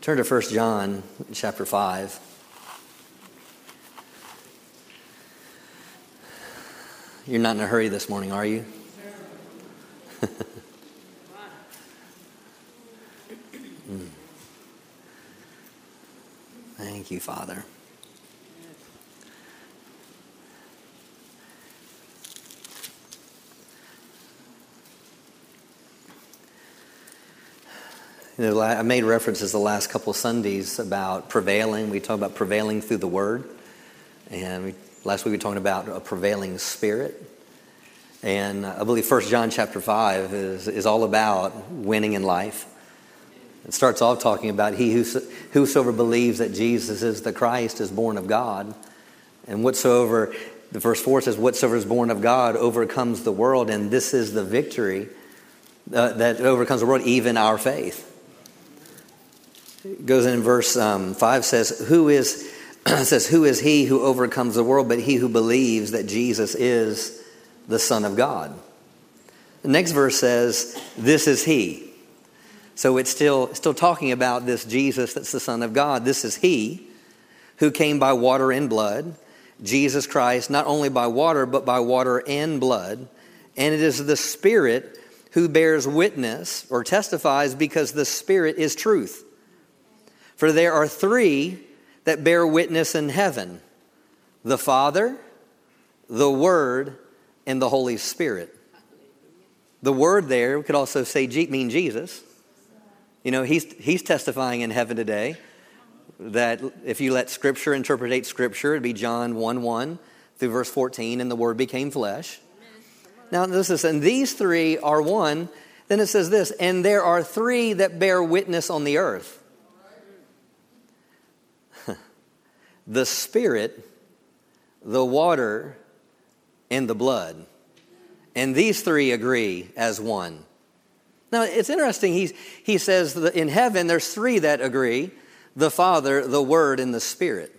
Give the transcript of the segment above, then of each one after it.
Turn to 1 John chapter 5. You're not in a hurry this morning, are you? Mm. Thank you, Father. I made references the last couple Sundays about prevailing. We talked about prevailing through the Word, and we, last week we talked about a prevailing spirit. And I believe First John chapter five is is all about winning in life. It starts off talking about he who, whosoever believes that Jesus is the Christ is born of God, and whatsoever the verse four says, whatsoever is born of God overcomes the world, and this is the victory uh, that overcomes the world, even our faith goes in verse um, 5 says who is says who is he who overcomes the world but he who believes that jesus is the son of god? The next verse says this is he. So it's still still talking about this jesus that's the son of god. This is he who came by water and blood. Jesus christ not only by water but by water and blood. And it is the spirit who bears witness or testifies because the spirit is truth for there are three that bear witness in heaven the Father, the Word, and the Holy Spirit. The Word there we could also say mean Jesus. You know, he's, he's testifying in heaven today that if you let Scripture interpret Scripture, it'd be John 1 1 through verse 14, and the Word became flesh. Now, this is, and these three are one. Then it says this, and there are three that bear witness on the earth the Spirit, the water, and the blood. And these three agree as one. Now, it's interesting. He's, he says that in heaven, there's three that agree the Father, the Word, and the Spirit.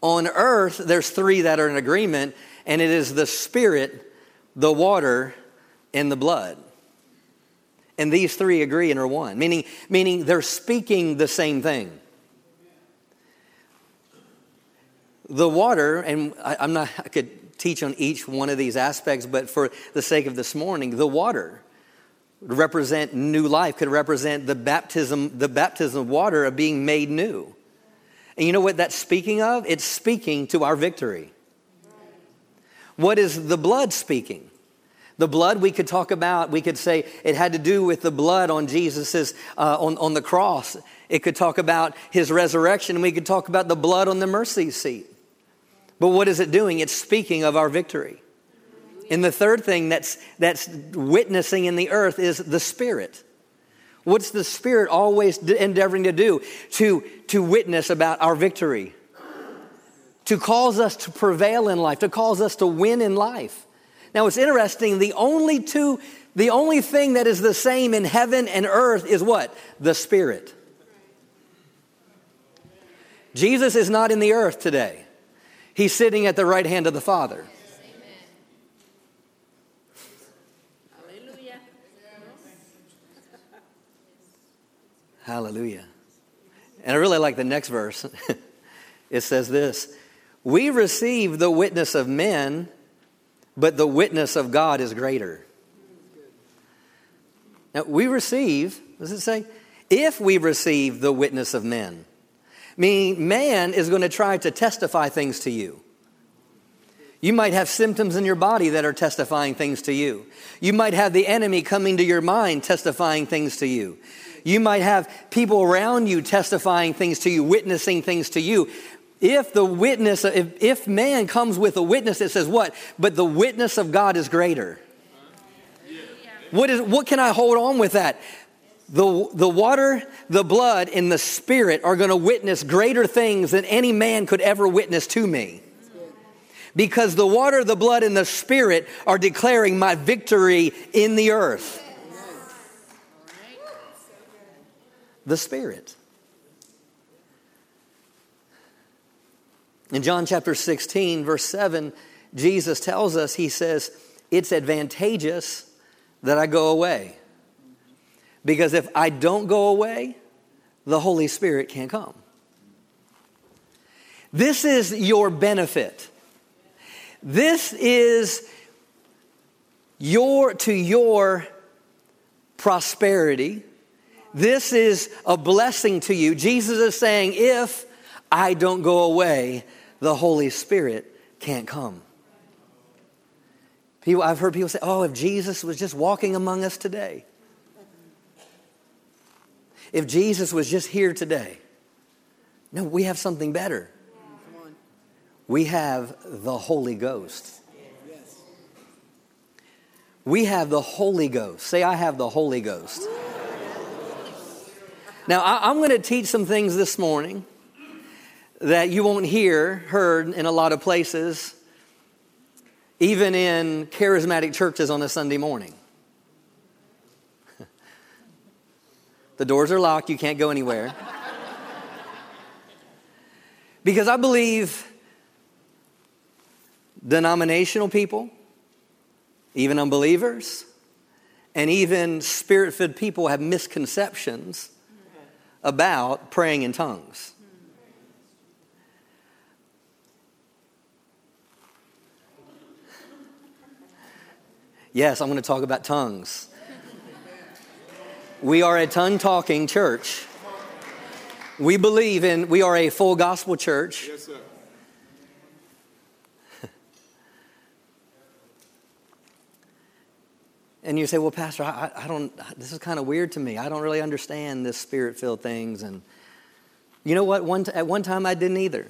On earth, there's three that are in agreement, and it is the Spirit, the water, and the blood. And these three agree and are one, meaning, meaning they're speaking the same thing. The water, and I, am not, I could teach on each one of these aspects, but for the sake of this morning, the water represent new life, could represent the baptism, the baptism of water of being made new. And you know what that's speaking of? It's speaking to our victory. What is the blood speaking? The blood we could talk about, we could say it had to do with the blood on Jesus's, uh, on, on the cross. It could talk about his resurrection. We could talk about the blood on the mercy seat. But what is it doing? It's speaking of our victory. And the third thing that's, that's witnessing in the earth is the Spirit. What's the Spirit always endeavoring to do? To, to witness about our victory, to cause us to prevail in life, to cause us to win in life. Now, it's interesting, the only two, the only thing that is the same in heaven and earth is what? The Spirit. Jesus is not in the earth today. He's sitting at the right hand of the Father. Hallelujah. Hallelujah. And I really like the next verse. it says this We receive the witness of men, but the witness of God is greater. Now, we receive, does it say? If we receive the witness of men. Meaning, man is going to try to testify things to you. You might have symptoms in your body that are testifying things to you. You might have the enemy coming to your mind testifying things to you. You might have people around you testifying things to you, witnessing things to you. If the witness, if, if man comes with a witness that says what? But the witness of God is greater. What, is, what can I hold on with that? The, the water, the blood, and the spirit are going to witness greater things than any man could ever witness to me. Because the water, the blood, and the spirit are declaring my victory in the earth. The spirit. In John chapter 16, verse 7, Jesus tells us, He says, It's advantageous that I go away. Because if I don't go away, the Holy Spirit can't come. This is your benefit. This is your to your prosperity. This is a blessing to you. Jesus is saying, if I don't go away, the Holy Spirit can't come. People, I've heard people say, oh, if Jesus was just walking among us today, if Jesus was just here today. No, we have something better. We have the Holy Ghost. We have the Holy Ghost. Say, I have the Holy Ghost. Now, I, am going to teach some things this morning that you won't hear heard in a lot of places, even in charismatic churches on a Sunday morning. The doors are locked, you can't go anywhere. because I believe denominational people, even unbelievers, and even spirit filled people have misconceptions about praying in tongues. Yes, I'm going to talk about tongues. We are a tongue talking church. We believe in, we are a full gospel church. Yes, sir. And you say, well, Pastor, I, I don't, this is kind of weird to me. I don't really understand this spirit filled things. And you know what? One, at one time I didn't either.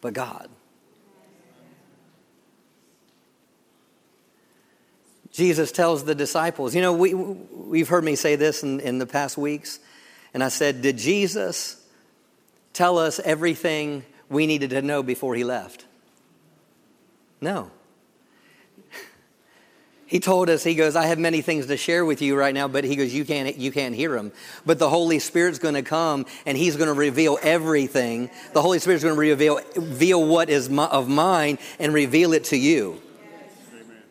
But God. Jesus tells the disciples, you know, we, we've heard me say this in, in the past weeks. And I said, Did Jesus tell us everything we needed to know before he left? No. He told us, he goes, I have many things to share with you right now, but he goes, you can't, you can't hear them. But the Holy Spirit's going to come and he's going to reveal everything. The Holy Spirit's going to reveal, reveal what is my, of mine and reveal it to you. Yes. Amen.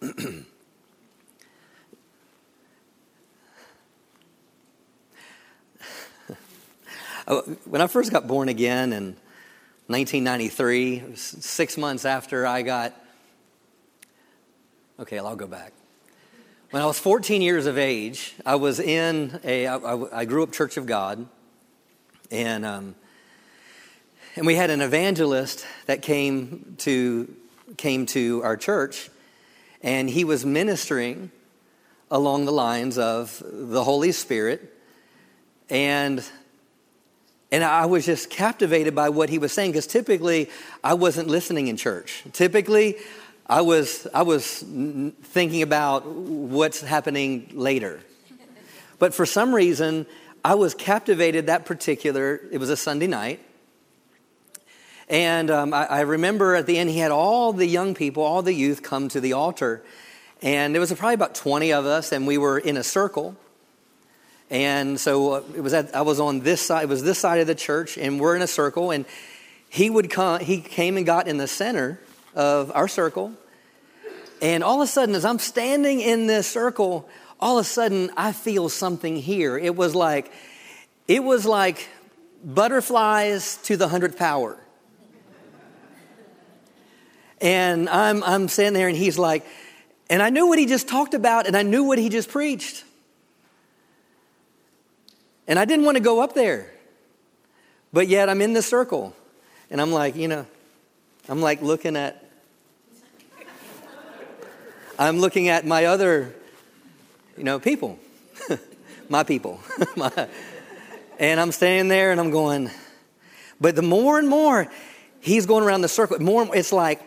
When I first got born again in 1993, six months after I got. Okay, I'll go back. When I was 14 years of age, I was in a. I, I grew up Church of God, and um, and we had an evangelist that came to came to our church, and he was ministering along the lines of the Holy Spirit, and and I was just captivated by what he was saying because typically I wasn't listening in church. Typically, I was, I was thinking about what's happening later. But for some reason, I was captivated that particular, it was a Sunday night. And um, I, I remember at the end, he had all the young people, all the youth come to the altar. And there was probably about 20 of us, and we were in a circle. And so uh, it was at, I was on this side, it was this side of the church, and we're in a circle. And he would come, he came and got in the center of our circle. And all of a sudden, as I'm standing in this circle, all of a sudden I feel something here. It was like, it was like butterflies to the hundredth power. And I'm, I'm standing there, and he's like, and I knew what he just talked about, and I knew what he just preached. And I didn't want to go up there. But yet I'm in the circle. And I'm like, you know, I'm like looking at, I'm looking at my other, you know, people, my people. and I'm standing there and I'm going, but the more and more he's going around the circle, more it's like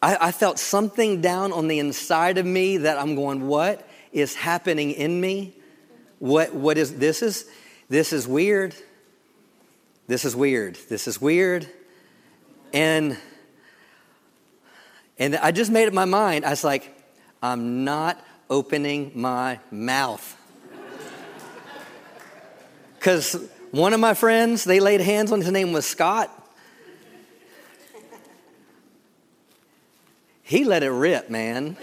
I, I felt something down on the inside of me that I'm going, what is happening in me? What, what is, this is, this is weird. This is weird. This is weird. And and I just made up my mind. I was like, I'm not opening my mouth. Because one of my friends, they laid hands on his name was Scott. He let it rip, man.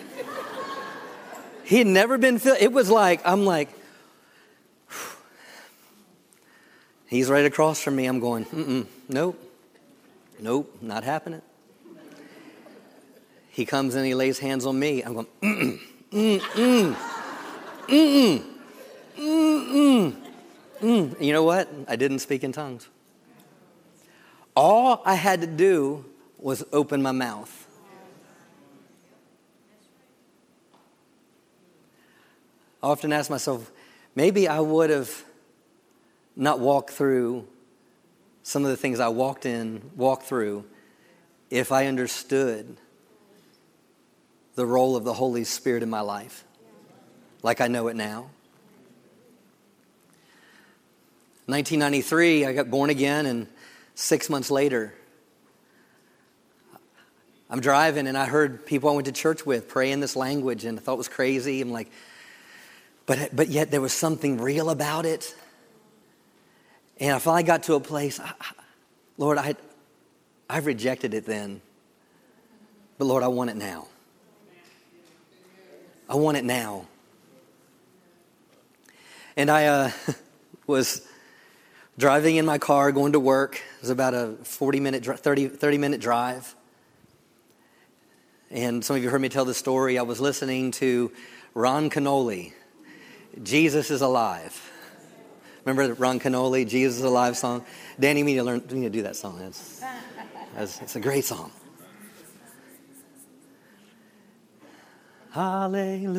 He had never been filled. It was like, I'm like, he's right across from me. I'm going, mm nope, nope, not happening. He comes and he lays hands on me. I'm going, mm mm, mm, mm, mm, mm, mm. You know what? I didn't speak in tongues. All I had to do was open my mouth. I often ask myself, maybe I would have not walked through some of the things I walked in, walked through, if I understood the role of the Holy Spirit in my life, like I know it now. 1993, I got born again, and six months later, I'm driving and I heard people I went to church with pray in this language, and I thought it was crazy. I'm like, but, but yet there was something real about it. And I finally got to a place, I, Lord, I, I rejected it then. But Lord, I want it now. I want it now. And I uh, was driving in my car going to work. It was about a 40 minute, 30, 30 minute drive. And some of you heard me tell the story. I was listening to Ron Kenoly Jesus is alive. Remember Ron Kenoly, Jesus is Alive song? Danny, you need to learn, you need to do that song. It's a great song. Hallelujah.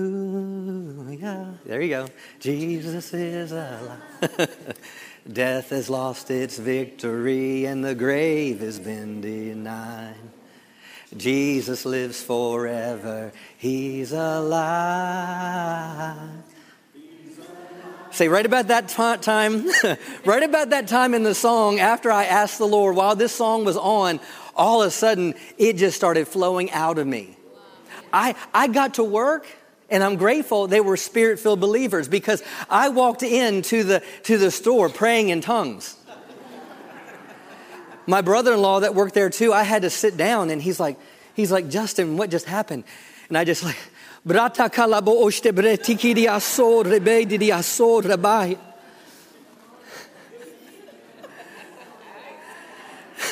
There you go. Jesus is alive. Death has lost its victory and the grave has been denied. Jesus lives forever. He's alive. Say, right about that t- time, right about that time in the song, after I asked the Lord, while this song was on, all of a sudden it just started flowing out of me. I, I got to work and I'm grateful they were spirit filled believers because I walked into the, to the store praying in tongues. My brother in law that worked there too, I had to sit down and he's like, he's like, Justin, what just happened? And I just like, Brata kalabo oshte bretiki di aso rebe di aso rabai.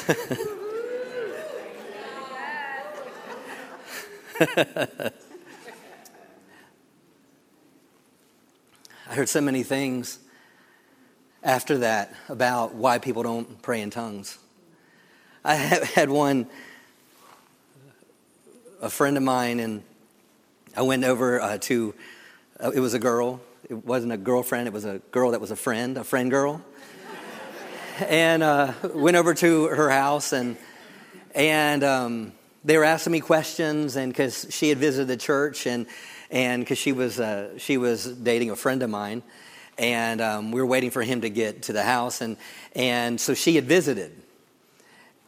I heard so many things after that about why people don't pray in tongues. I had one, a friend of mine, and I went over uh, to, uh, it was a girl. It wasn't a girlfriend, it was a girl that was a friend, a friend girl. and uh, went over to her house, and, and um, they were asking me questions, and because she had visited the church, and and because she was uh, she was dating a friend of mine, and um, we were waiting for him to get to the house, and and so she had visited,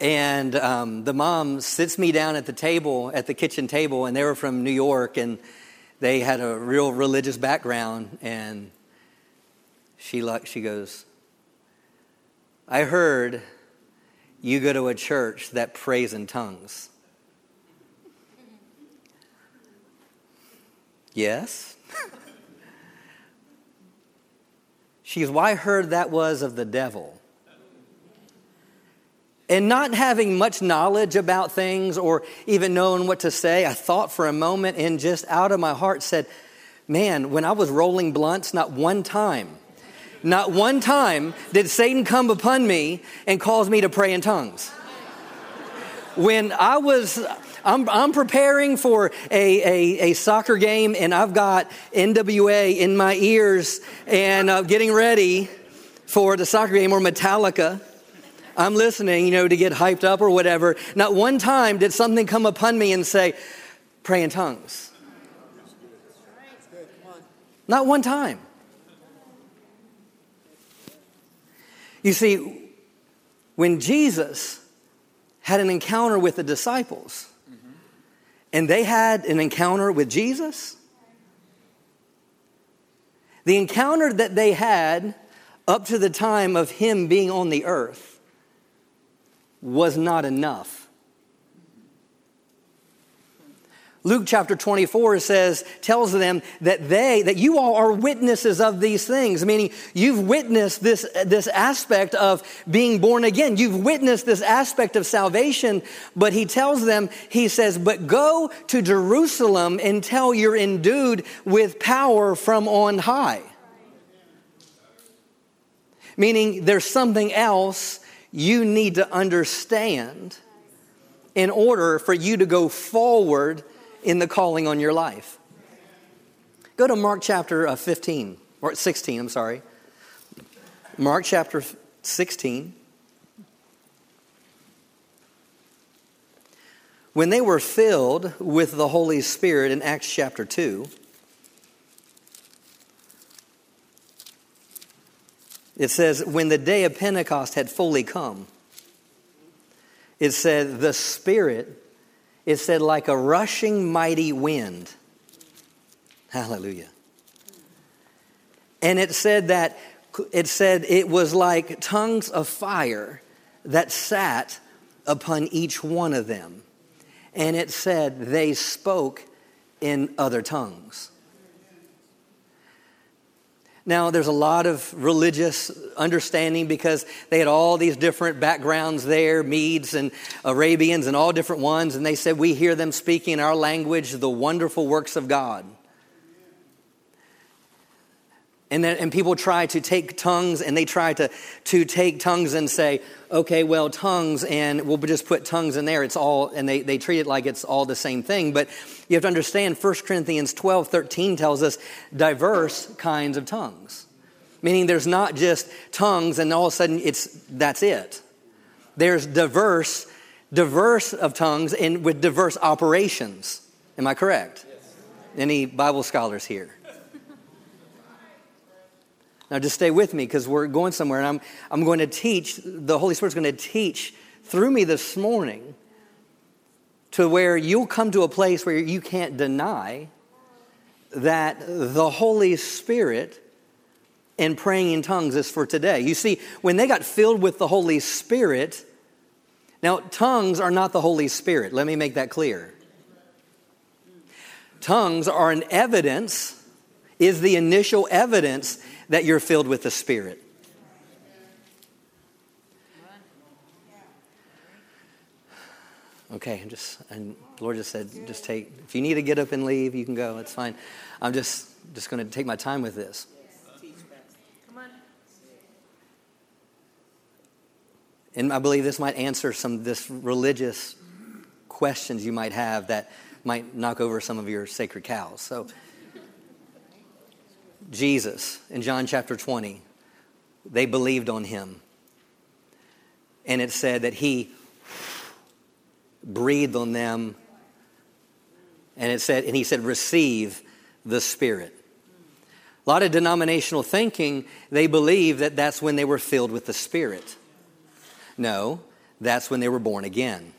and um, the mom sits me down at the table, at the kitchen table, and they were from New York, and they had a real religious background. And she, she goes, I heard you go to a church that prays in tongues. yes. she goes, Well, I heard that was of the devil. And not having much knowledge about things or even knowing what to say, I thought for a moment and just out of my heart said, Man, when I was rolling blunts, not one time, not one time did Satan come upon me and cause me to pray in tongues. When I was, I'm, I'm preparing for a, a, a, soccer game and I've got NWA in my ears and uh, getting ready for the soccer game or Metallica. I'm listening, you know, to get hyped up or whatever. Not one time did something come upon me and say, pray in tongues. Not one time. You see, when Jesus had an encounter with the disciples, and they had an encounter with Jesus, the encounter that they had up to the time of him being on the earth was not enough. Luke chapter 24 says, tells them that they, that you all are witnesses of these things, meaning you've witnessed this, this aspect of being born again. You've witnessed this aspect of salvation, but he tells them, he says, but go to Jerusalem until you're endued with power from on high. Meaning there's something else you need to understand in order for you to go forward in the calling on your life. Go to Mark chapter uh, 15, or 16, I'm sorry. Mark chapter 16. When they were filled with the Holy Spirit in Acts chapter 2, it says, when the day of Pentecost had fully come, it said, the Spirit it said, like a rushing mighty wind. Hallelujah. And it said that, it said it was like tongues of fire that sat upon each one of them. And it said they spoke in other tongues. Now, there's a lot of religious understanding because they had all these different backgrounds there Medes and Arabians and all different ones. And they said, We hear them speaking our language the wonderful works of God. And, then, and people try to take tongues and they try to, to take tongues and say, okay, well, tongues, and we'll just put tongues in there. It's all, and they, they treat it like it's all the same thing. But you have to understand 1 Corinthians 12 13 tells us diverse kinds of tongues. Meaning there's not just tongues and all of a sudden it's, that's it. There's diverse, diverse of tongues and with diverse operations. Am I correct? Yes. Any Bible scholars here? Now, just stay with me because we're going somewhere, and I'm, I'm going to teach, the Holy Spirit's going to teach through me this morning to where you'll come to a place where you can't deny that the Holy Spirit and praying in tongues is for today. You see, when they got filled with the Holy Spirit, now tongues are not the Holy Spirit. Let me make that clear. Tongues are an evidence, is the initial evidence that you're filled with the Spirit. Okay, and just and the Lord just said, just take. If you need to get up and leave, you can go. It's fine. I'm just just going to take my time with this. And I believe this might answer some this religious questions you might have that might knock over some of your sacred cows. So. Jesus in John chapter 20, they believed on him. And it said that he breathed on them. And it said, and he said, receive the Spirit. A lot of denominational thinking, they believe that that's when they were filled with the Spirit. No, that's when they were born again.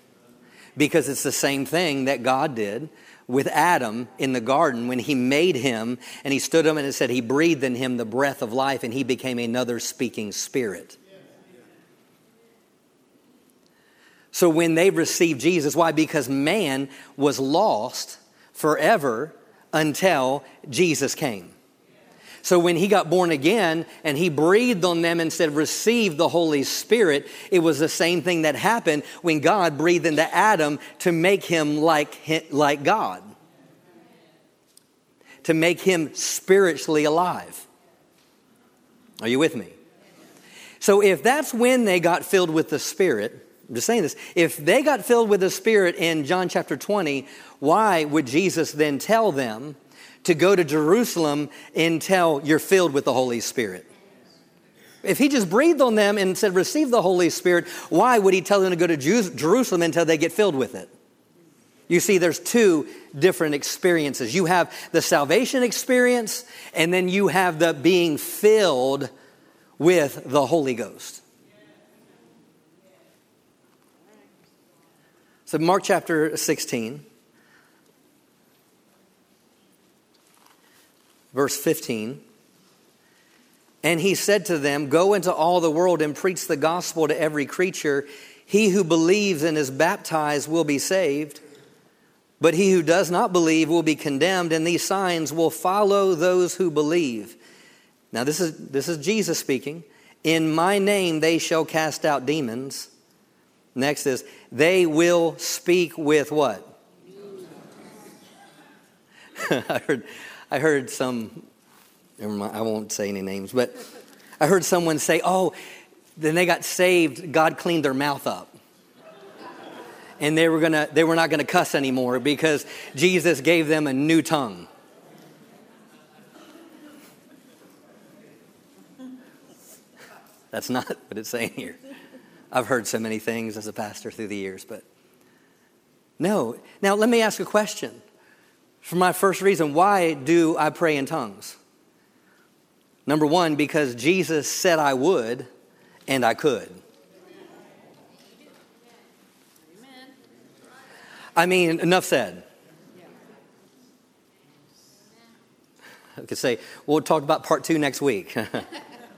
Because it's the same thing that God did with Adam in the garden when he made him and he stood him and it said he breathed in him the breath of life and he became another speaking spirit. So when they received Jesus, why? Because man was lost forever until Jesus came. So when he got born again and he breathed on them and said, Receive the Holy Spirit, it was the same thing that happened when God breathed into Adam to make him like, like God, to make him spiritually alive. Are you with me? So if that's when they got filled with the Spirit, I'm just saying this. If they got filled with the Spirit in John chapter 20, why would Jesus then tell them to go to Jerusalem until you're filled with the Holy Spirit. If he just breathed on them and said, Receive the Holy Spirit, why would he tell them to go to Jerusalem until they get filled with it? You see, there's two different experiences. You have the salvation experience, and then you have the being filled with the Holy Ghost. So, Mark chapter 16. Verse 15. And he said to them, Go into all the world and preach the gospel to every creature. He who believes and is baptized will be saved, But he who does not believe will be condemned, and these signs will follow those who believe. Now, this is, this is Jesus speaking. In my name they shall cast out demons. Next is, they will speak with what? I heard, I heard some, I won't say any names, but I heard someone say, oh, then they got saved, God cleaned their mouth up. And they were, gonna, they were not going to cuss anymore because Jesus gave them a new tongue. That's not what it's saying here. I've heard so many things as a pastor through the years, but no. Now, let me ask a question. For my first reason, why do I pray in tongues? Number one, because Jesus said I would, and I could. I mean, enough said. I could say, we'll talk about part two next week.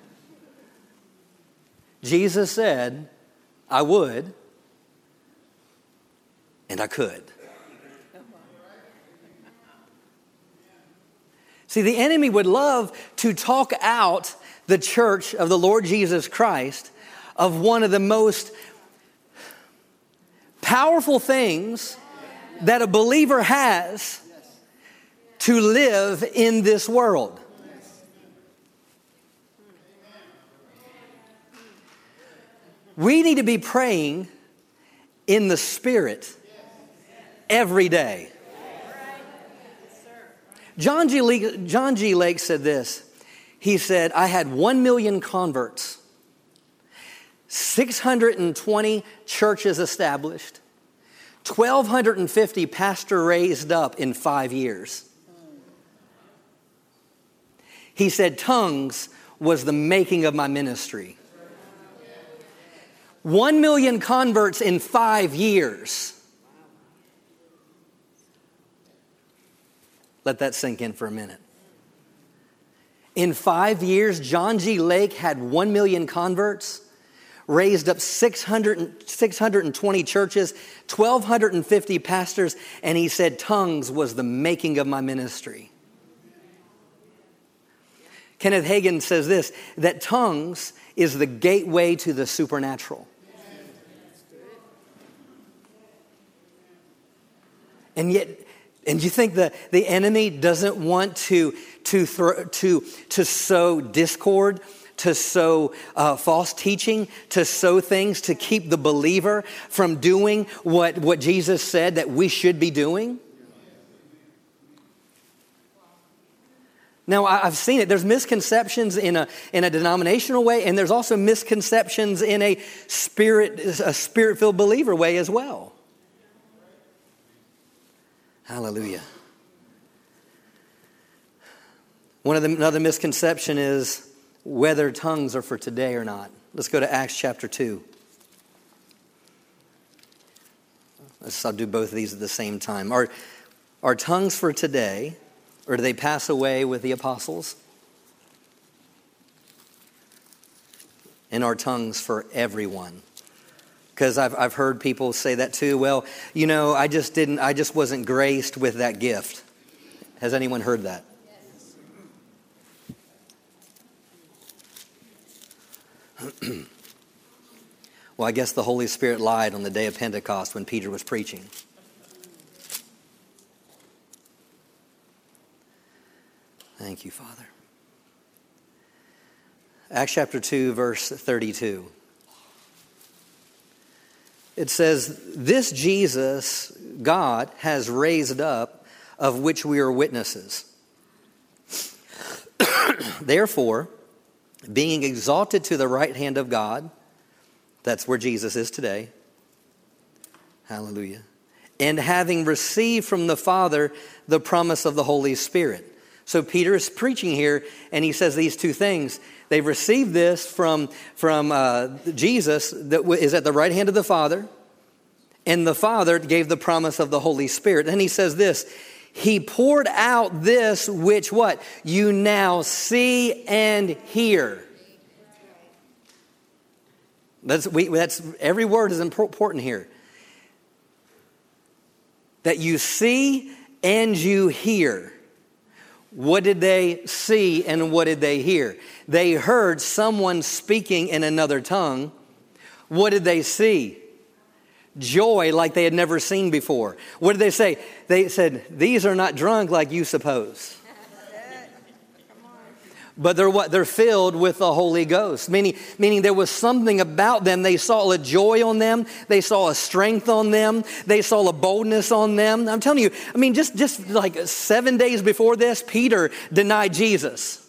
Jesus said, I would, and I could. See, the enemy would love to talk out the church of the Lord Jesus Christ of one of the most powerful things that a believer has to live in this world. We need to be praying in the Spirit every day. John G. Lake, John G. Lake said this. He said, I had 1 million converts, 620 churches established, 1,250 pastor raised up in five years. He said, tongues was the making of my ministry. One million converts in five years. Let that sink in for a minute. In five years, John G. Lake had 1 million converts, raised up 600, 620 churches, 1,250 pastors, and he said, Tongues was the making of my ministry. Kenneth Hagin says this that tongues is the gateway to the supernatural. And yet, and you think that the enemy doesn't want to, to, throw, to, to sow discord, to sow uh, false teaching, to sow things to keep the believer from doing what, what Jesus said that we should be doing? Now, I've seen it. There's misconceptions in a, in a denominational way, and there's also misconceptions in a spirit, a spirit-filled believer way as well. Hallelujah. One of the, another misconception is whether tongues are for today or not. Let's go to Acts chapter 2. Let's, I'll do both of these at the same time. Are, are tongues for today, or do they pass away with the apostles? And are tongues for everyone? Because I've, I've heard people say that too. Well, you know, I just didn't, I just wasn't graced with that gift. Has anyone heard that? well, I guess the Holy Spirit lied on the day of Pentecost when Peter was preaching. Thank you, Father. Acts chapter 2, verse 32 it says, This Jesus God has raised up, of which we are witnesses. Therefore, being exalted to the right hand of God, that's where Jesus is today. Hallelujah. And having received from the Father the promise of the Holy Spirit. So Peter is preaching here, and he says these two things. They've received this from, from uh, Jesus that is at the right hand of the Father, and the Father gave the promise of the Holy Spirit. And he says this He poured out this which what? You now see and hear. That's, we, that's every word is important here. that you see and you hear. What did they see and what did they hear? They heard someone speaking in another tongue. What did they see? Joy like they had never seen before. What did they say? They said, These are not drunk like you suppose but they're what they're filled with the holy ghost. Meaning meaning there was something about them. They saw a joy on them. They saw a strength on them. They saw a boldness on them. I'm telling you i mean just just like seven days before this peter denied jesus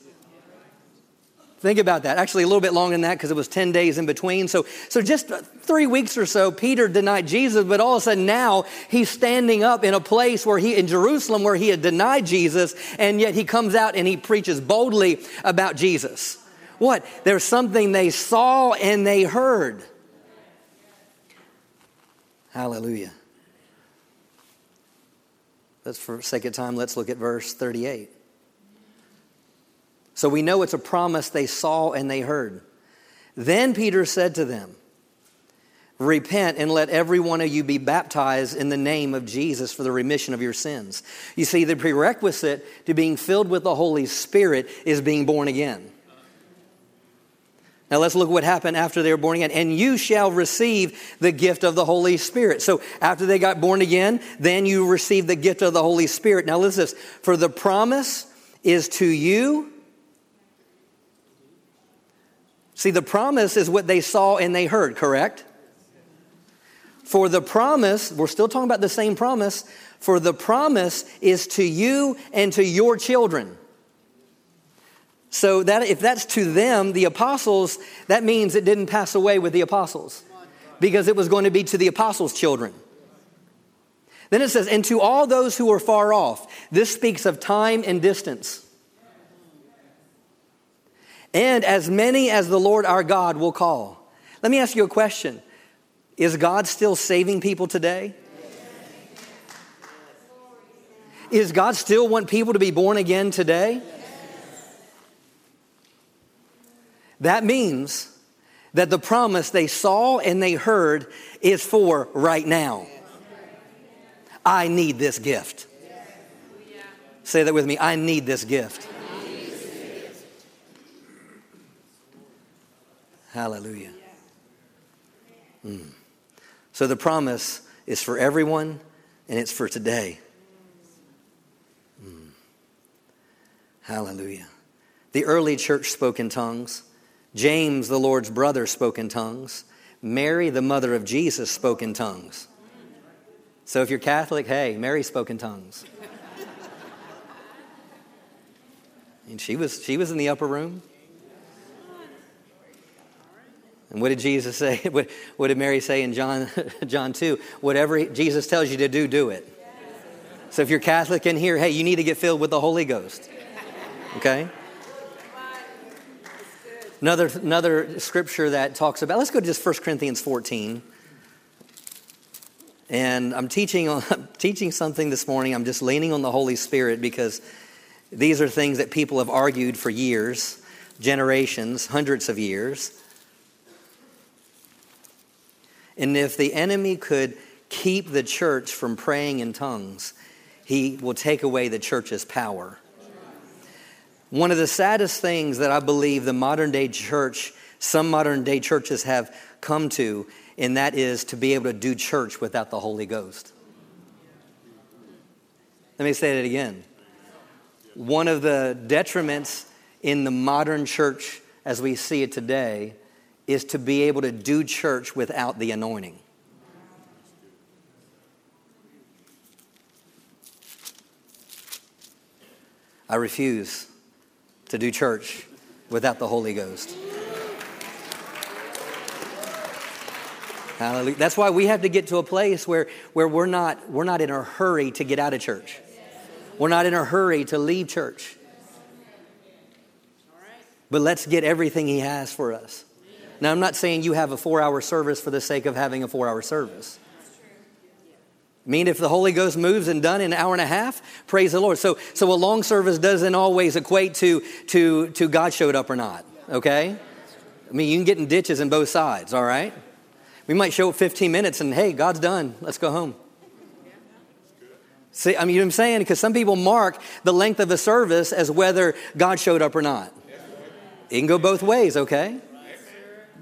Think about that. Actually, a little bit longer than that because it was 10 days in between. So, so just three weeks or so, Peter denied Jesus, but all of a sudden now he's standing up in a place where he, in Jerusalem, where he had denied Jesus, and yet he comes out and he preaches boldly about Jesus. What? There's something they saw and they heard. Hallelujah. Let's, for sake of time, let's look at verse 38. So we know it's a promise they saw and they heard. Then Peter said to them, Repent and let every one of you be baptized in the name of Jesus for the remission of your sins. You see, the prerequisite to being filled with the Holy Spirit is being born again. Now let's look what happened after they were born again. And you shall receive the gift of the Holy Spirit. So after they got born again, then you receive the gift of the Holy Spirit. Now listen this. For the promise is to you See, the promise is what they saw and they heard, correct? For the promise, we're still talking about the same promise, for the promise is to you and to your children. So that if that's to them, the apostles, that means it didn't pass away with the apostles because it was going to be to the apostles' children. Then it says, and to all those who are far off. This speaks of time and distance and as many as the Lord our God will call. Let me ask you a question Is God still saving people today? Is God still want people to be born again today? That means that the promise they saw and they heard is for right now. I need this gift. Say that with me. I need this gift. Hallelujah. Mm. So the promise is for everyone and it's for today. Mm. Hallelujah. The early church spoke in tongues. James, the Lord's brother, spoke in tongues. Mary, the mother of Jesus, spoke in tongues. So if you're Catholic, hey, Mary spoke in tongues. and she was, she was in the upper room. And what did Jesus say? What, did Mary say in John, John 2? Whatever Jesus tells you to do, do it. So if you're Catholic in here, hey, you need to get filled with the Holy Ghost. Okay? Another, another scripture that talks about, let's go to just 1 Corinthians 14. And I'm teaching, I'm teaching something this morning. I'm just leaning on the Holy Spirit because these are things that people have argued for years, generations, hundreds of years. And if the enemy could keep the church from praying in tongues, he will take away the church's power. One of the saddest things that I believe the modern day church, some modern day churches have come to, and that is to be able to do church without the Holy Ghost. Let me say that again. One of the detriments in the modern church as we see it today is to be able to do church without the anointing. I refuse to do church without the Holy Ghost. Hallelujah. That's why we have to get to a place where, where we're, not, we're not in a hurry to get out of church. We're not in a hurry to leave church. But let's get everything He has for us. Now, I'm not saying you have a four hour service for the sake of having a four hour service. I mean, if the Holy Ghost moves and done in an hour and a half, praise the Lord. So, so a long service doesn't always equate to, to, to God showed up or not, okay? I mean, you can get in ditches in both sides, all right? We might show up 15 minutes and, hey, God's done. Let's go home. See, I mean, you know what I'm saying? Because some people mark the length of a service as whether God showed up or not. It can go both ways, okay?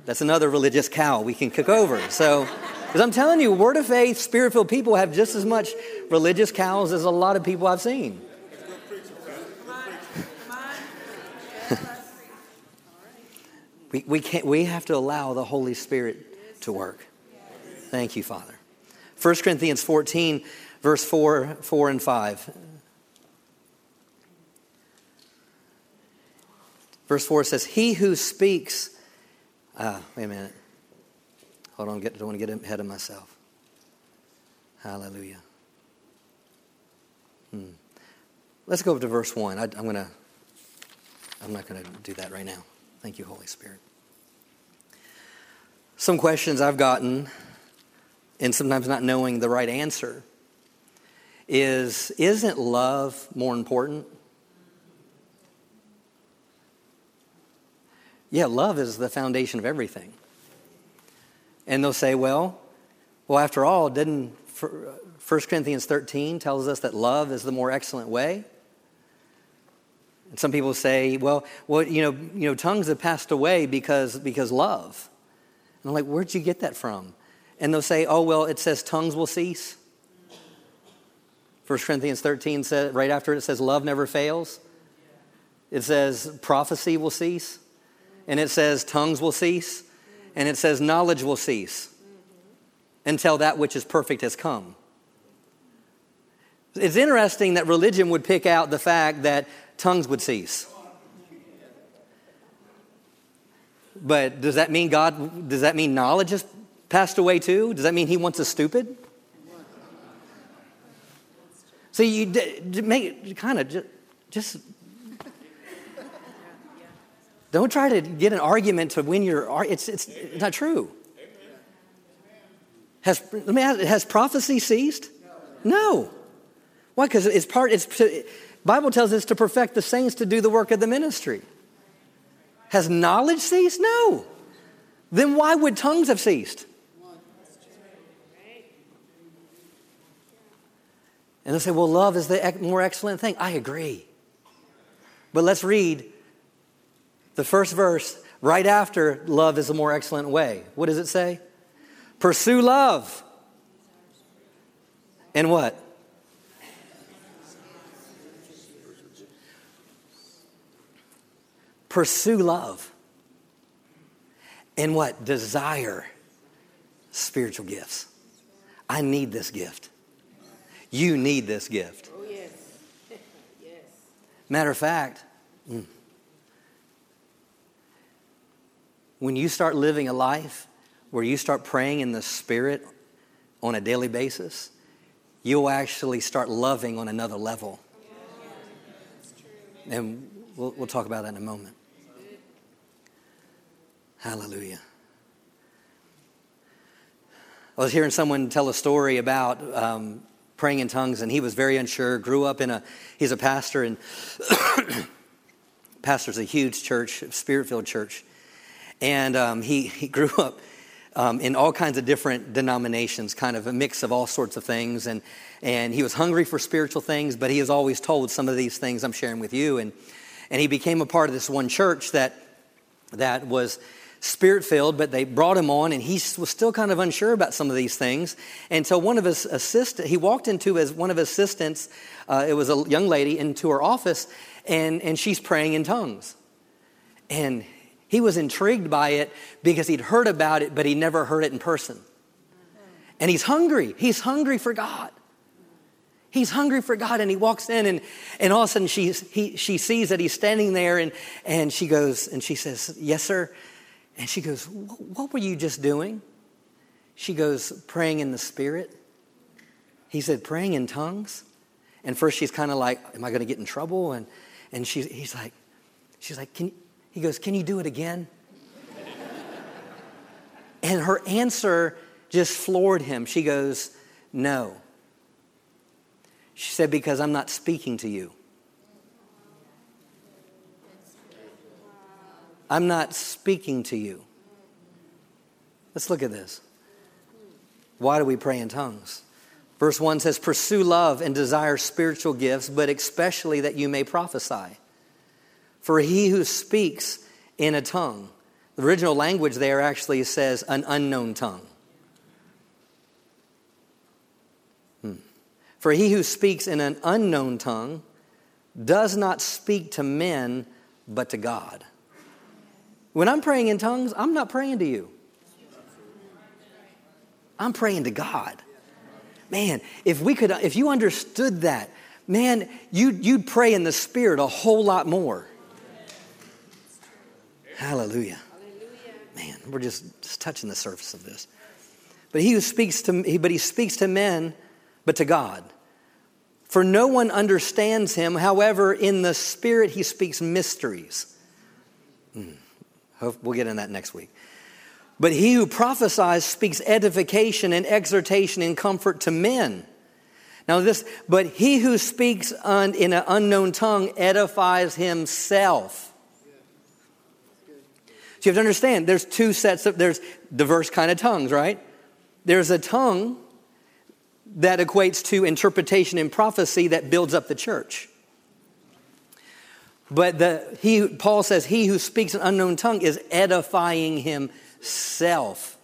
That's another religious cow we can cook over. So, because I'm telling you, word of faith, spirit filled people have just as much religious cows as a lot of people I've seen. we, we, can't, we have to allow the Holy Spirit to work. Thank you, Father. 1 Corinthians 14, verse 4, 4 and 5. Verse 4 says, He who speaks, ah, wait a minute. Hold on, get, don't want to get ahead of myself. Hallelujah. Hmm. Let's go up to verse 1. I, I'm going to, I'm not going to do that right now. Thank you, Holy Spirit. Some questions I've gotten, and sometimes not knowing the right answer, is isn't love more important? Yeah, love is the foundation of everything. And they'll say, well, well, after all, didn't 1 uh, Corinthians 13 tells us that love is the more excellent way? And some people say, well, well, you know, you know, tongues have passed away because, because love. And I'm like, where'd you get that from? And they'll say, oh, well, it says tongues will cease. 1 Corinthians 13 says, right after it says love never fails. It says prophecy will cease and it says tongues will cease, and it says knowledge will cease until that which is perfect has come. It's interesting that religion would pick out the fact that tongues would cease. But does that mean God, does that mean knowledge has passed away too? Does that mean he wants us stupid? See, you make kind of just, just don't try to get an argument to win your it's it's not true. Has let me ask, has prophecy ceased? No. Why? Because it's part. It's Bible tells us to perfect the saints to do the work of the ministry. Has knowledge ceased? No. Then why would tongues have ceased? And they'll say, well, love is the more excellent thing. I agree. But let's read the first verse, right after love is a more excellent way. What does it say? Pursue love. And what? Pursue love. And what? Desire spiritual gifts. I need this gift. You need this gift. Oh, yes. yes. Matter of fact, mm, When you start living a life where you start praying in the Spirit on a daily basis, you'll actually start loving on another level. And we'll, we'll talk about that in a moment. Hallelujah. I was hearing someone tell a story about um, praying in tongues, and he was very unsure. Grew up in a, he's a pastor, and pastor's a huge church, spirit filled church. And um, he, he grew up um, in all kinds of different denominations, kind of a mix of all sorts of things. And, and he was hungry for spiritual things, but he was always told some of these things I'm sharing with you. And, and he became a part of this one church that, that was spirit filled, but they brought him on, and he was still kind of unsure about some of these things. And so one of his assistants, he walked into as one of his assistants, uh, it was a young lady, into her office, and, and she's praying in tongues. And he was intrigued by it because he'd heard about it, but he never heard it in person. And he's hungry. He's hungry for God. He's hungry for God, and he walks in, and, and all of a sudden she, he, she sees that he's standing there, and, and she goes, and she says, Yes, sir. And she goes, What were you just doing? She goes, Praying in the Spirit. He said, Praying in tongues. And first she's kind of like, Am I going to get in trouble? And, and she's, he's like, She's like, Can, he goes, Can you do it again? and her answer just floored him. She goes, No. She said, Because I'm not speaking to you. I'm not speaking to you. Let's look at this. Why do we pray in tongues? Verse 1 says, Pursue love and desire spiritual gifts, but especially that you may prophesy. For he who speaks in a tongue, the original language there actually says an unknown tongue. Hmm. For he who speaks in an unknown tongue does not speak to men, but to God. When I'm praying in tongues, I'm not praying to you. I'm praying to God. Man, if we could, if you understood that, man, you'd, you'd pray in the Spirit a whole lot more. Hallelujah. Man, we're just, just touching the surface of this. But he who speaks to, but he speaks to men, but to God. For no one understands him. However, in the Spirit, he speaks mysteries. Mm. We'll get in that next week. But he who prophesies speaks edification and exhortation and comfort to men. Now, this, but he who speaks un, in an unknown tongue edifies himself. You have to understand there's two sets of, there's diverse kind of tongues, right? There's a tongue that equates to interpretation and prophecy that builds up the church. But the, he, Paul says, he who speaks an unknown tongue is edifying himself.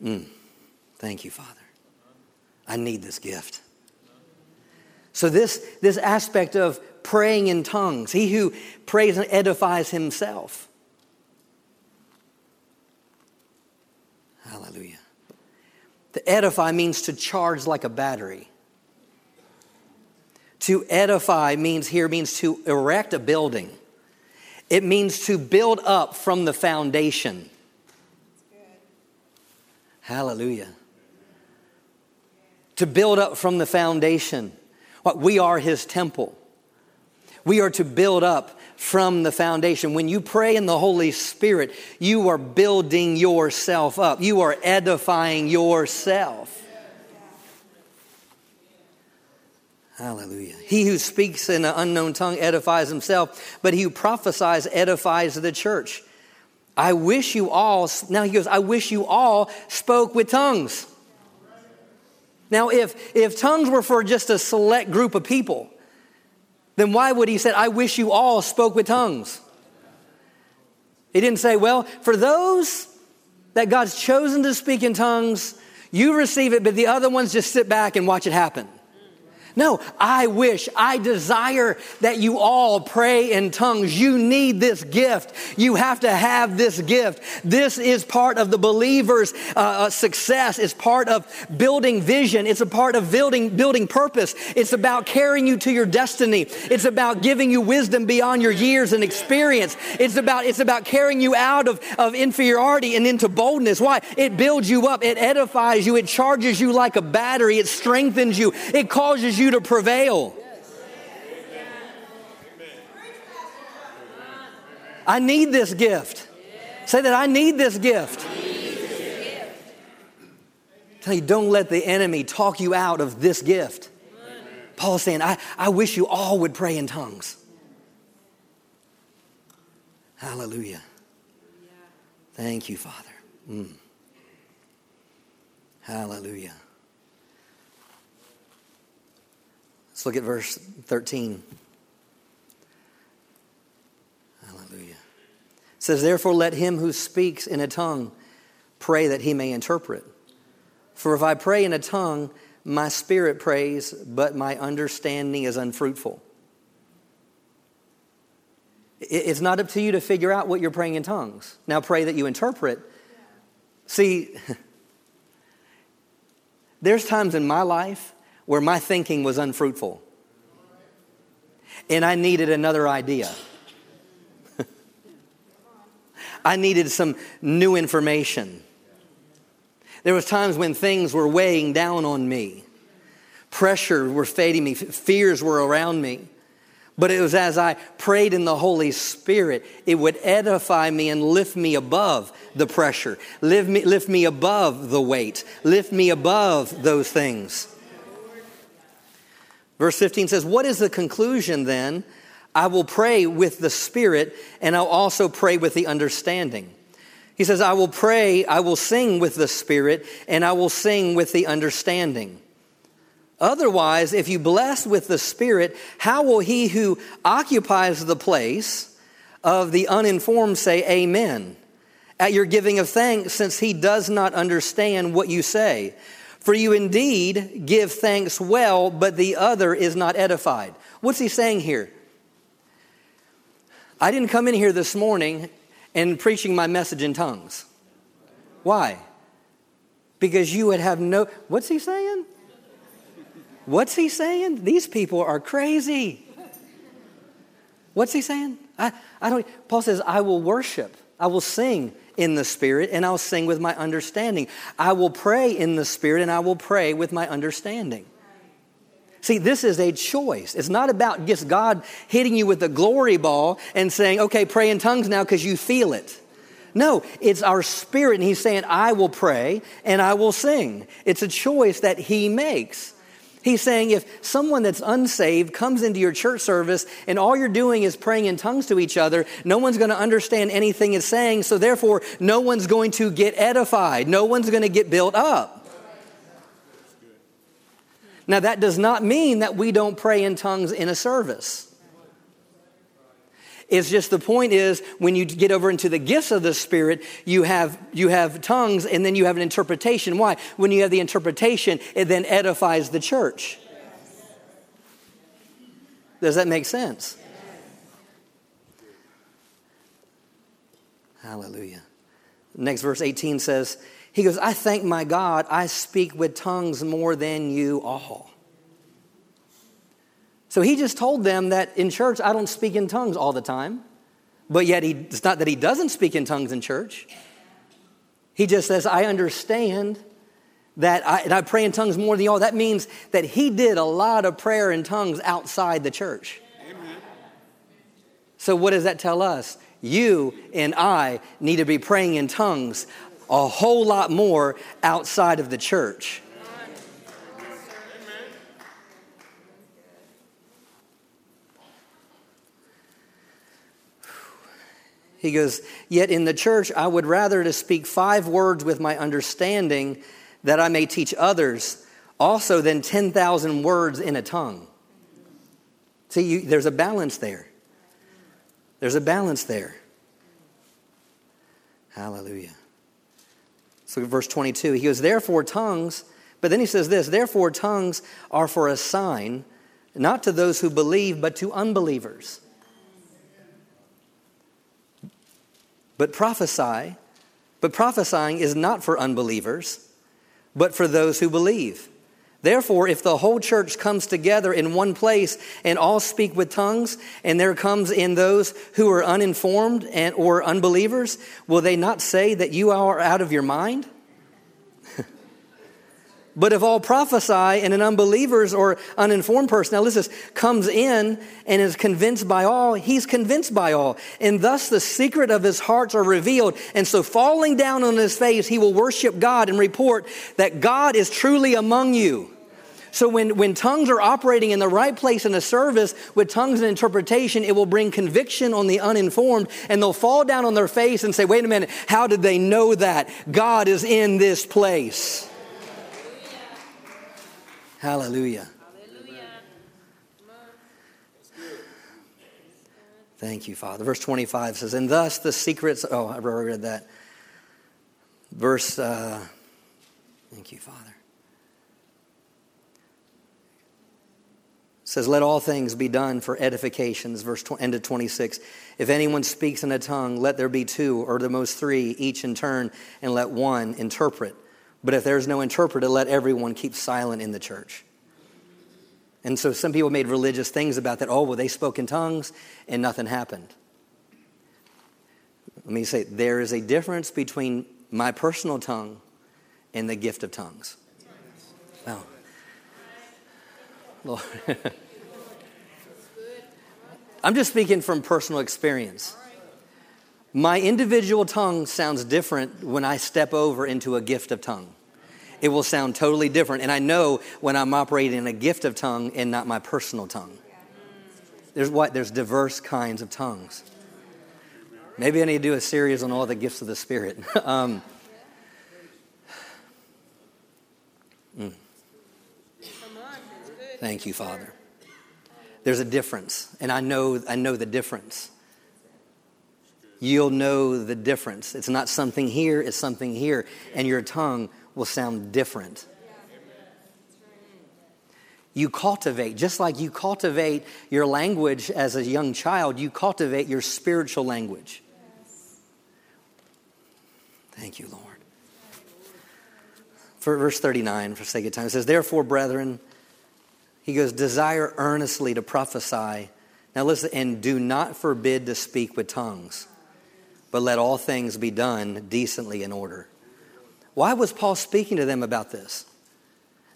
Man. Mm. Thank you, Father. I need this gift. So, this, this aspect of praying in tongues, he who prays and edifies himself. Hallelujah. To edify means to charge like a battery. To edify means here means to erect a building. It means to build up from the foundation. Hallelujah. To build up from the foundation. What we are his temple. We are to build up from the foundation. When you pray in the Holy Spirit, you are building yourself up, you are edifying yourself. Hallelujah. He who speaks in an unknown tongue edifies himself, but he who prophesies edifies the church. I wish you all, now he goes, I wish you all spoke with tongues. Now, if, if tongues were for just a select group of people, then why would he say, I wish you all spoke with tongues? He didn't say, well, for those that God's chosen to speak in tongues, you receive it, but the other ones just sit back and watch it happen. No, I wish, I desire that you all pray in tongues. You need this gift. You have to have this gift. This is part of the believer's uh, uh, success. It's part of building vision. It's a part of building, building purpose. It's about carrying you to your destiny. It's about giving you wisdom beyond your years and experience. It's about, it's about carrying you out of, of inferiority and into boldness. Why? It builds you up. It edifies you. It charges you like a battery. It strengthens you. It causes you you to prevail. I need this gift. Say that I need this gift. Tell you, don't let the enemy talk you out of this gift. Paul's saying, I, I wish you all would pray in tongues. Hallelujah. Thank you, Father. Mm. Hallelujah. Look at verse 13. Hallelujah. Says, Therefore, let him who speaks in a tongue pray that he may interpret. For if I pray in a tongue, my spirit prays, but my understanding is unfruitful. It's not up to you to figure out what you're praying in tongues. Now pray that you interpret. See, there's times in my life where my thinking was unfruitful. And I needed another idea. I needed some new information. There was times when things were weighing down on me. Pressure were fading me, fears were around me. But it was as I prayed in the Holy Spirit, it would edify me and lift me above the pressure, lift me, lift me above the weight, lift me above those things. Verse 15 says, What is the conclusion then? I will pray with the Spirit, and I'll also pray with the understanding. He says, I will pray, I will sing with the Spirit, and I will sing with the understanding. Otherwise, if you bless with the Spirit, how will he who occupies the place of the uninformed say, Amen? At your giving of thanks, since he does not understand what you say. For you indeed give thanks well, but the other is not edified. What's he saying here? I didn't come in here this morning and preaching my message in tongues. Why? Because you would have no. What's he saying? What's he saying? These people are crazy. What's he saying? I, I don't. Paul says, I will worship, I will sing in the Spirit, and I'll sing with my understanding. I will pray in the Spirit, and I will pray with my understanding. See, this is a choice. It's not about just God hitting you with a glory ball and saying, okay, pray in tongues now because you feel it. No, it's our spirit, and He's saying, I will pray and I will sing. It's a choice that He makes. He's saying if someone that's unsaved comes into your church service and all you're doing is praying in tongues to each other, no one's going to understand anything it's saying, so therefore, no one's going to get edified. No one's going to get built up. Now, that does not mean that we don't pray in tongues in a service. It's just the point is when you get over into the gifts of the Spirit, you have, you have tongues and then you have an interpretation. Why? When you have the interpretation, it then edifies the church. Does that make sense? Hallelujah. Next verse 18 says, he goes, I thank my God, I speak with tongues more than you all. So he just told them that in church, I don't speak in tongues all the time. But yet, he, it's not that he doesn't speak in tongues in church. He just says, I understand that I, and I pray in tongues more than you all. That means that he did a lot of prayer in tongues outside the church. Amen. So, what does that tell us? You and I need to be praying in tongues a whole lot more outside of the church. He goes, Yet in the church, I would rather to speak five words with my understanding that I may teach others, also than 10,000 words in a tongue. See, you, there's a balance there. There's a balance there. Hallelujah. So, verse 22, he goes, Therefore, tongues, but then he says this, Therefore, tongues are for a sign, not to those who believe, but to unbelievers. But prophesy, but prophesying is not for unbelievers, but for those who believe. Therefore, if the whole church comes together in one place and all speak with tongues, and there comes in those who are uninformed and or unbelievers, will they not say that you are out of your mind? But if all prophesy and an unbeliever's or uninformed person, now listen, comes in and is convinced by all, he's convinced by all. And thus the secret of his hearts are revealed. And so falling down on his face, he will worship God and report that God is truly among you. So when, when tongues are operating in the right place in a service with tongues and interpretation, it will bring conviction on the uninformed and they'll fall down on their face and say, wait a minute, how did they know that? God is in this place. Hallelujah. Thank you, Father. Verse 25 says, And thus the secrets. Oh, I already read that. Verse. Uh, thank you, Father. says, Let all things be done for edifications. Verse end of 26. If anyone speaks in a tongue, let there be two, or the most three, each in turn, and let one interpret. But if there's no interpreter, let everyone keep silent in the church. And so some people made religious things about that. Oh, well, they spoke in tongues and nothing happened. Let me say, there is a difference between my personal tongue and the gift of tongues. Well, Lord. I'm just speaking from personal experience. My individual tongue sounds different when I step over into a gift of tongue it will sound totally different. And I know when I'm operating in a gift of tongue and not my personal tongue. There's what? There's diverse kinds of tongues. Maybe I need to do a series on all the gifts of the Spirit. um, mm. Thank you, Father. There's a difference, and I know, I know the difference. You'll know the difference. It's not something here, it's something here, and your tongue will sound different. You cultivate, just like you cultivate your language as a young child, you cultivate your spiritual language. Thank you, Lord. For verse 39, for sake of time, it says, Therefore, brethren, he goes, desire earnestly to prophesy. Now listen, and do not forbid to speak with tongues, but let all things be done decently in order. Why was Paul speaking to them about this?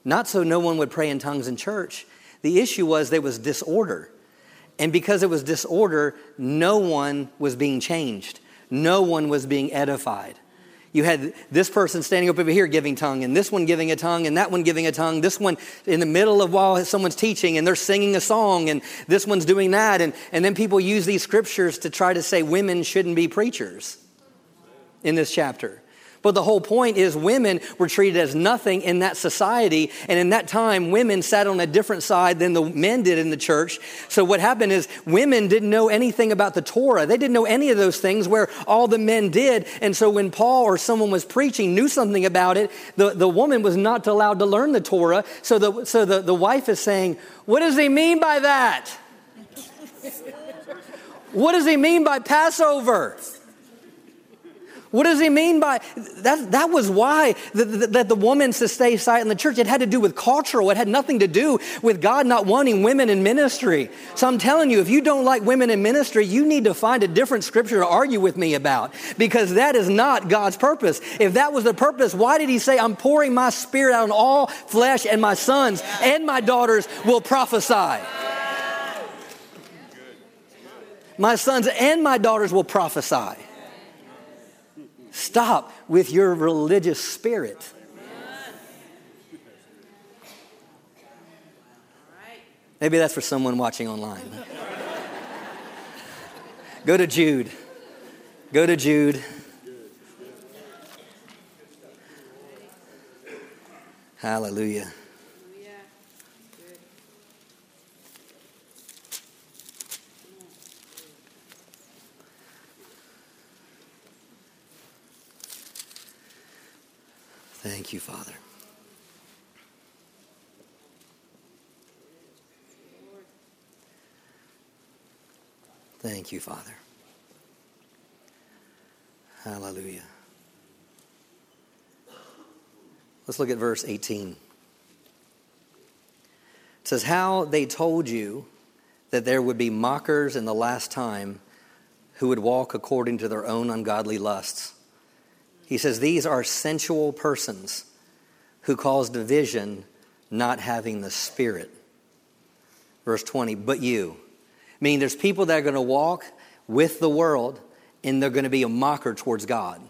Not so no one would pray in tongues in church. The issue was there was disorder. And because it was disorder, no one was being changed. No one was being edified. You had this person standing up over here giving tongue, and this one giving a tongue, and that one giving a tongue, this one in the middle of while someone's teaching, and they're singing a song, and this one's doing that. And, and then people use these scriptures to try to say women shouldn't be preachers in this chapter. But the whole point is women were treated as nothing in that society. And in that time, women sat on a different side than the men did in the church. So what happened is women didn't know anything about the Torah. They didn't know any of those things where all the men did. And so when Paul or someone was preaching, knew something about it, the, the woman was not allowed to learn the Torah. So the, so the, the wife is saying, What does he mean by that? What does he mean by Passover? What does he mean by that? That was why the, that the woman to stay silent in the church. It had to do with cultural. It had nothing to do with God not wanting women in ministry. So I'm telling you, if you don't like women in ministry, you need to find a different scripture to argue with me about because that is not God's purpose. If that was the purpose, why did he say, I'm pouring my spirit out on all flesh and my sons and my daughters will prophesy? My sons and my daughters will prophesy. Stop with your religious spirit. Maybe that's for someone watching online. Go to Jude. Go to Jude. Hallelujah. Thank you, Father. Thank you, Father. Hallelujah. Let's look at verse 18. It says, How they told you that there would be mockers in the last time who would walk according to their own ungodly lusts he says, These are sensual persons who cause division, not having the Spirit. Verse 20, but you. Meaning there's people that are going to walk with the world and they're going to be a mocker towards God.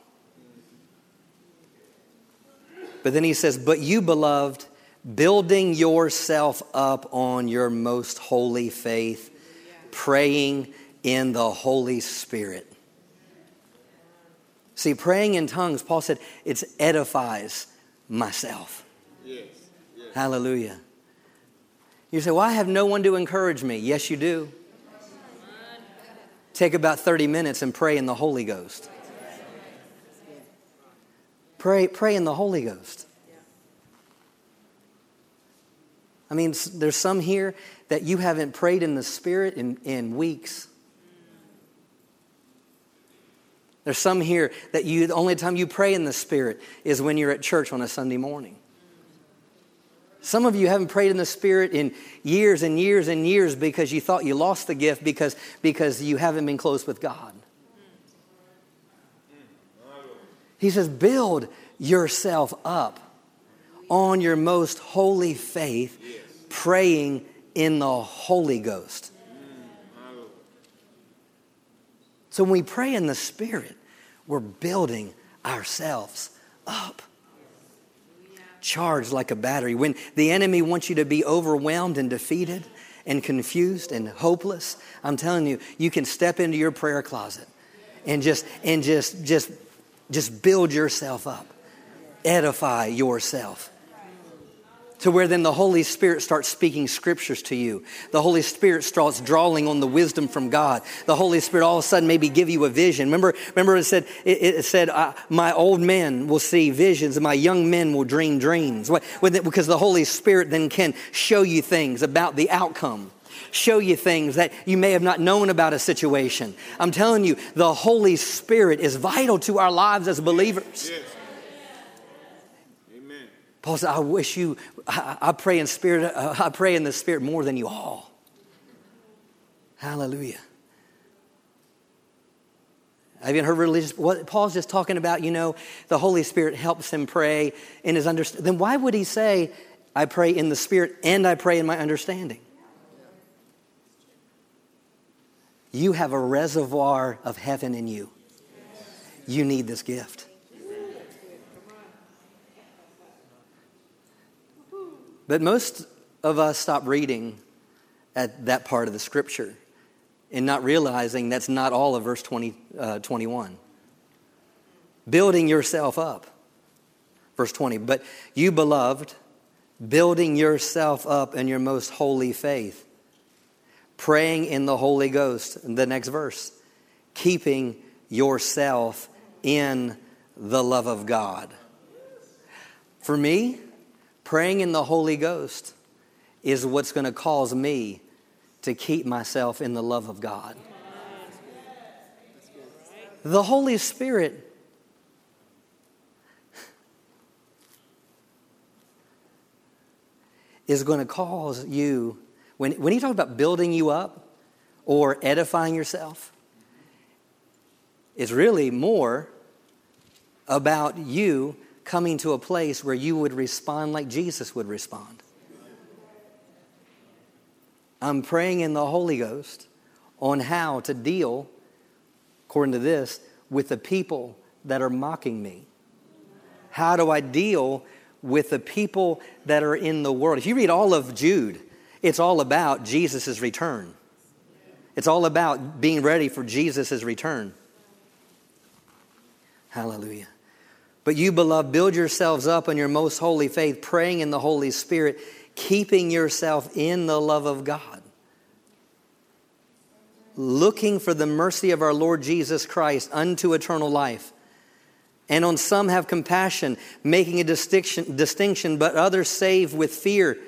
But then he says, But you, beloved, building yourself up on your most holy faith, praying in the Holy Spirit. See, praying in tongues, Paul said, it edifies myself. Yes. yes. Hallelujah. You say, Well, I have no one to encourage me. Yes, you do. Take about 30 minutes and pray in the Holy Ghost. Pray, pray in the Holy Ghost. I mean, there's some here that you haven't prayed in the Spirit in, in weeks. There's some here that you, the only time you pray in the Spirit is when you're at church on a Sunday morning. Some of you haven't prayed in the Spirit in years and years and years because you thought you lost the gift because, because you haven't been close with God. He says, build yourself up on your most holy faith, praying in the Holy Ghost. So when we pray in the Spirit, we're building ourselves up. Charged like a battery. When the enemy wants you to be overwhelmed and defeated and confused and hopeless, I'm telling you, you can step into your prayer closet and just and just just just build yourself up. Edify yourself to where then the Holy Spirit starts speaking scriptures to you. The Holy Spirit starts drawing on the wisdom from God. The Holy Spirit all of a sudden maybe give you a vision. Remember, remember it said, it, it said, uh, my old men will see visions and my young men will dream dreams. Because the Holy Spirit then can show you things about the outcome show you things that you may have not known about a situation. I'm telling you, the Holy Spirit is vital to our lives as believers. Yes. Paul said, I wish you, I, I pray in spirit, uh, I pray in the spirit more than you all. Hallelujah. Have you heard religious? What Paul's just talking about, you know, the Holy Spirit helps him pray in his understanding. Then why would he say, I pray in the Spirit and I pray in my understanding? You have a reservoir of heaven in you. You need this gift. But most of us stop reading at that part of the scripture and not realizing that's not all of verse 20, uh, 21. Building yourself up. Verse 20. But you, beloved, building yourself up in your most holy faith, praying in the Holy Ghost. The next verse. Keeping yourself in the love of God. For me, Praying in the Holy Ghost is what's going to cause me to keep myself in the love of God. The Holy Spirit is going to cause you, when, when he talks about building you up or edifying yourself, it's really more about you coming to a place where you would respond like Jesus would respond. I'm praying in the Holy Ghost on how to deal, according to this, with the people that are mocking me. How do I deal with the people that are in the world? If you read all of Jude, it's all about Jesus' return. It's all about being ready for Jesus' return. Hallelujah. But you, beloved, build yourselves up in your most holy faith, praying in the Holy Spirit, keeping yourself in the love of God, looking for the mercy of our Lord Jesus Christ unto eternal life. And on some have compassion, making a distinction, distinction, but others save with fear,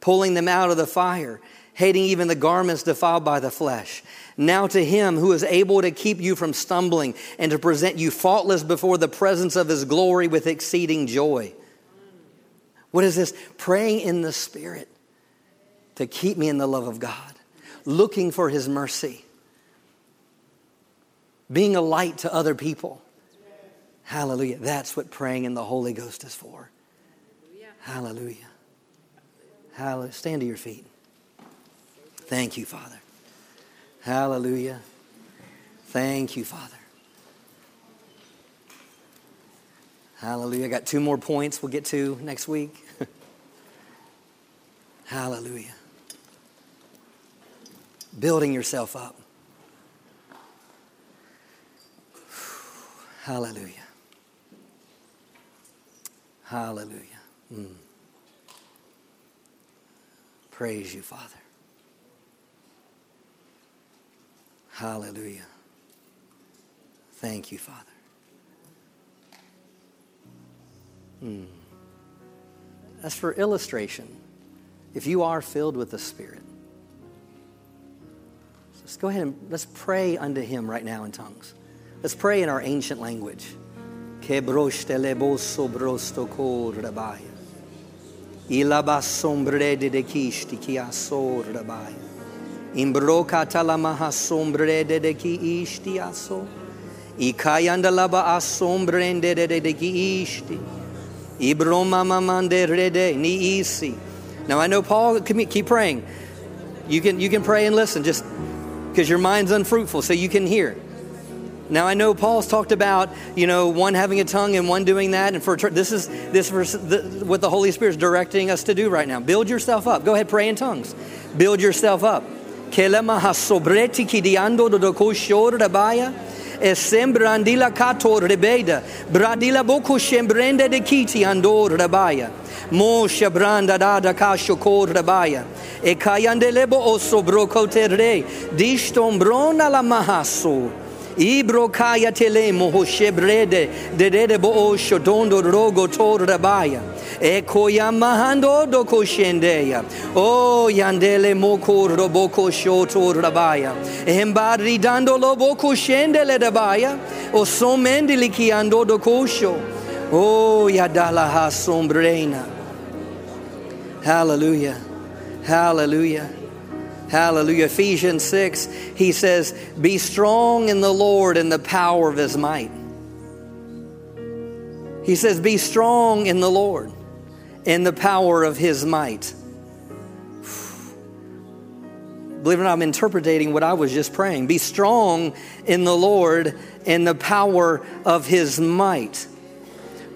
pulling them out of the fire, hating even the garments defiled by the flesh now to him who is able to keep you from stumbling and to present you faultless before the presence of his glory with exceeding joy. What is this? Praying in the Spirit to keep me in the love of God, looking for his mercy, being a light to other people. Hallelujah. That's what praying in the Holy Ghost is for. Hallelujah. Hallelujah. Stand to your feet. Thank you, Father. Hallelujah. Thank you, Father. Hallelujah. I got two more points we'll get to next week. Hallelujah. Building yourself up. Hallelujah. Hallelujah. Mm. Praise you, Father. Hallelujah. Thank you, Father. Hmm. As for illustration, if you are filled with the Spirit, let's go ahead and let's pray unto Him right now in tongues. Let's pray in our ancient language. Ilabasombre de kishti kiasor rabaya. Imbroka talamaha sombre de de ki ishti aso. Ikayanda laba asombrende de de de ki ishti. Ibroma mamande rede ni isi. Now I know Paul, keep praying. You can, you can pray and listen just because your mind's unfruitful so you can hear. Now I know Paul's talked about you know one having a tongue and one doing that, and for this is this verse, what the Holy Spirit is directing us to do right now. Build yourself up. Go ahead, pray in tongues. Build yourself up. Kelema hasobreti kidiando do koshor da baia. E sembrandila kator rebeda. Bradila boku shembrende de kiti andor da baia. Moshe branda dada kasho kor da baia. E kayandelebo osobrokoterre. Distombrona la mahasu. Ibro kaya telemo ho shebrede. Dedede bo shodondo rogo tor rabaya. E koyamahando do koshendeya. O yandele moko roboko shoto rabaya. Embari dando loboko shendele rabaya. O somendili ki ando do kosho. Oh, yadala ha sombrena. Hallelujah. Hallelujah. Hallelujah. Ephesians 6, he says, Be strong in the Lord and the power of his might. He says, Be strong in the Lord and the power of his might. Believe it or not, I'm interpreting what I was just praying. Be strong in the Lord and the power of his might.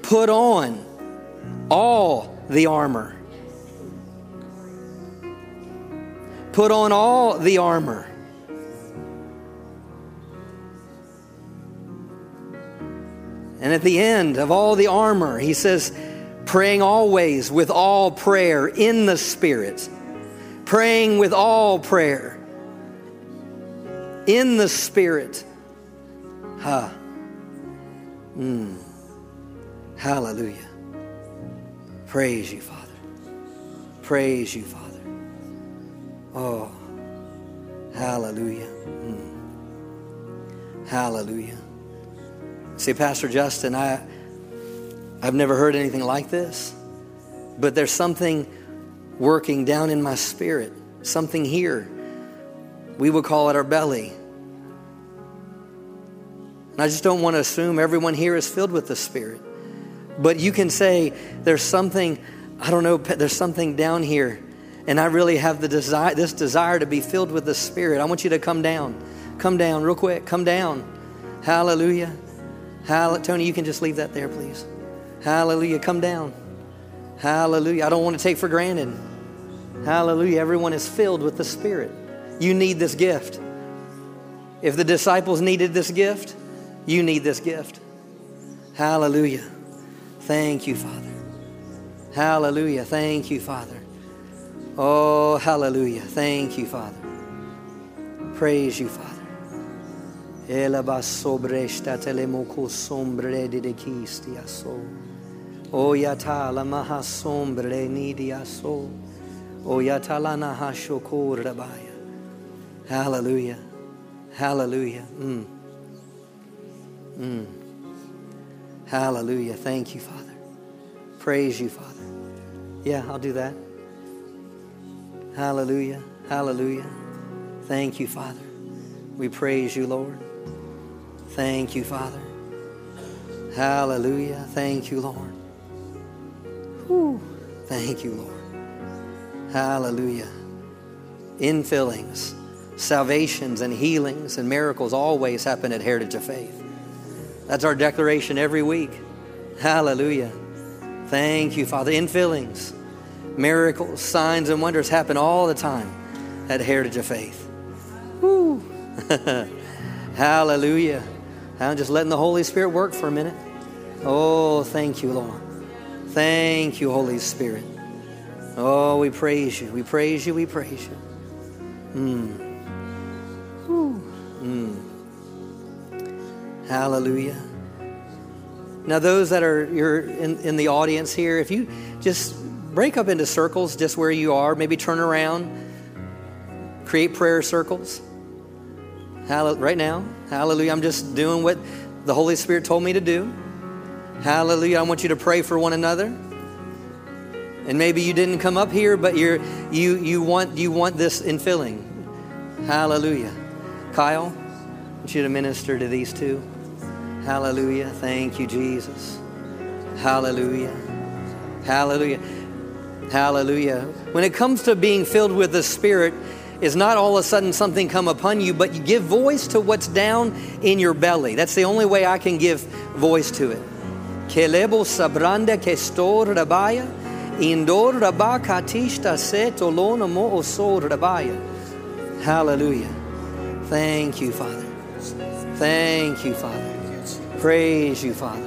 Put on all the armor. Put on all the armor. And at the end of all the armor, he says, praying always with all prayer in the Spirit. Praying with all prayer in the Spirit. Ha. Mm. Hallelujah. Praise you, Father. Praise you, Father. Oh, hallelujah. Mm. Hallelujah. See, Pastor Justin, I, I've never heard anything like this, but there's something working down in my spirit, something here. We would call it our belly. And I just don't want to assume everyone here is filled with the Spirit. But you can say, there's something, I don't know, there's something down here. And I really have the desire, this desire to be filled with the Spirit. I want you to come down. Come down real quick. Come down. Hallelujah. Hallelujah. Tony, you can just leave that there, please. Hallelujah. Come down. Hallelujah. I don't want to take for granted. Hallelujah. Everyone is filled with the Spirit. You need this gift. If the disciples needed this gift, you need this gift. Hallelujah. Thank you, Father. Hallelujah. Thank you, Father. Oh, hallelujah. Thank you, Father. Praise you, Father. Oyata la maha sombre nidia so. Oyata la naha shokur rabaya. Hallelujah. Hallelujah. Mm. Mm. Hallelujah. Thank you, Father. Praise you, Father. Yeah, I'll do that. Hallelujah. Hallelujah. Thank you, Father. We praise you, Lord. Thank you, Father. Hallelujah. Thank you, Lord. Whew. Thank you, Lord. Hallelujah. Infillings, salvations, and healings and miracles always happen at Heritage of Faith. That's our declaration every week. Hallelujah. Thank you, Father. Infillings, miracles, signs, and wonders happen all the time at Heritage of Faith. Woo. Hallelujah. I'm just letting the Holy Spirit work for a minute. Oh, thank you, Lord. Thank you, Holy Spirit. Oh, we praise you. We praise you. We praise you. Mm. Mm. Hallelujah. Now, those that are you're in, in the audience here, if you just break up into circles just where you are, maybe turn around, create prayer circles. Right now, hallelujah. I'm just doing what the Holy Spirit told me to do. Hallelujah. I want you to pray for one another. And maybe you didn't come up here, but you're you you want you want this infilling. Hallelujah. Kyle, I want you to minister to these two. Hallelujah. Thank you, Jesus. Hallelujah. Hallelujah. Hallelujah. When it comes to being filled with the Spirit, is not all of a sudden something come upon you, but you give voice to what's down in your belly. That's the only way I can give voice to it. Kelebo sabranda kestor rabaya, indor osor rabaya. Hallelujah. Thank you, Father. Thank you, Father. Praise you, Father.